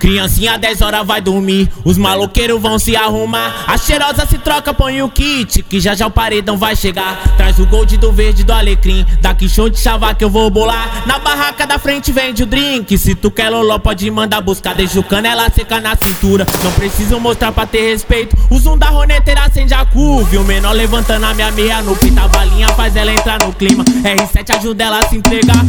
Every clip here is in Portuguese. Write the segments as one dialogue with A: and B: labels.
A: Criancinha 10 horas vai dormir, os maloqueiros vão se arrumar. A cheirosa se troca, põe o kit, que já já o paredão vai chegar. Traz o gold do verde do alecrim, daqui show de chava que eu vou bolar. Na barraca da frente vende o drink, se tu quer loló pode mandar buscar. Deixa o canela seca na cintura, não preciso mostrar pra ter respeito. O zoom da roneteira acende a curva, e o menor levantando a minha meia no pita. A balinha faz ela entrar no clima, R7 ajuda ela a se entregar.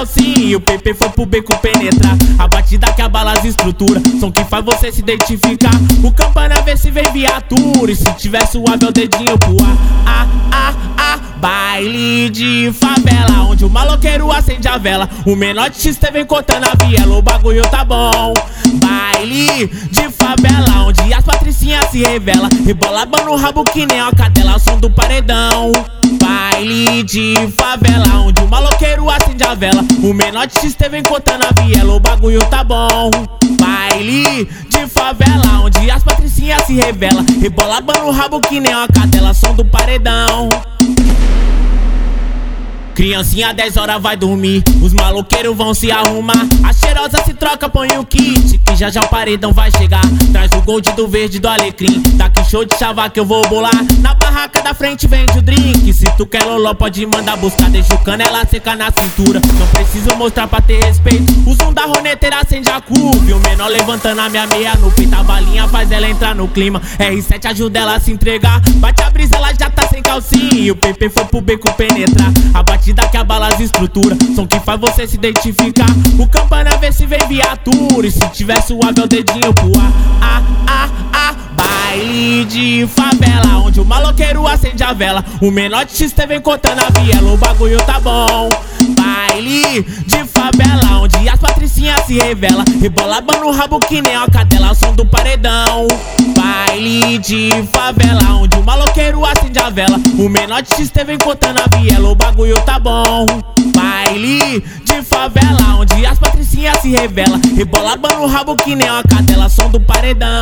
A: Calcinha, e o PP foi pro beco penetrar. A batida que abala as estruturas, som que faz você se identificar. O campana vê se vem viatura, e se tiver suave o dedinho pro ar. Ah, ah, ah, baile de favela, onde o maloqueiro acende a vela. O menor de X vem cortando a viela, o bagulho tá bom. Baile de favela, onde as patricinhas se revela. Rebola no rabo que nem a cadela, som do paredão. De favela, onde o maloqueiro acende a vela. O menor de X vem cortando a viela, o bagulho tá bom. Baile de favela, onde as patricinhas se revela. Rebola no rabo que nem uma cadela, som do paredão. Criancinha 10 horas vai dormir, os maloqueiros vão se arrumar. A cheirosa se troca, põe o kit, que já já o paredão vai chegar. Traz o gold do verde do alecrim, daqui show de chava que eu vou bolar. Na barraca da frente vende o drink, se tu quer loló pode mandar buscar. Deixa o canela seca na cintura, não preciso mostrar pra ter respeito. O zoom da roneteira acende a curva, o menor levantando a minha meia no peito. A balinha faz ela entrar no clima, R7 ajuda ela a se entregar. Bate a brisa, ela já tá sem calcinha, e o PP foi pro beco penetrar. A batida que abala as estruturas, som que faz você se identificar. O campana vê se vem viatura, e se tiver suave é o dedinho pro ar. Ah, ah, ah, baile de favela, onde o maloqueiro acende a vela. O menor de X vem cortando a viela, o bagulho tá bom. Baile de favela, onde as patricinhas se revela. Rebola no rabo que nem a cadela, som do paredão. Baile de favela, onde o maloqueiro acende a vela. O menor de X vem cortando a viela, o bagulho tá bom. Baile de favela, onde as patricinhas se revela. Rebola no rabo que nem a cadela, som do paredão.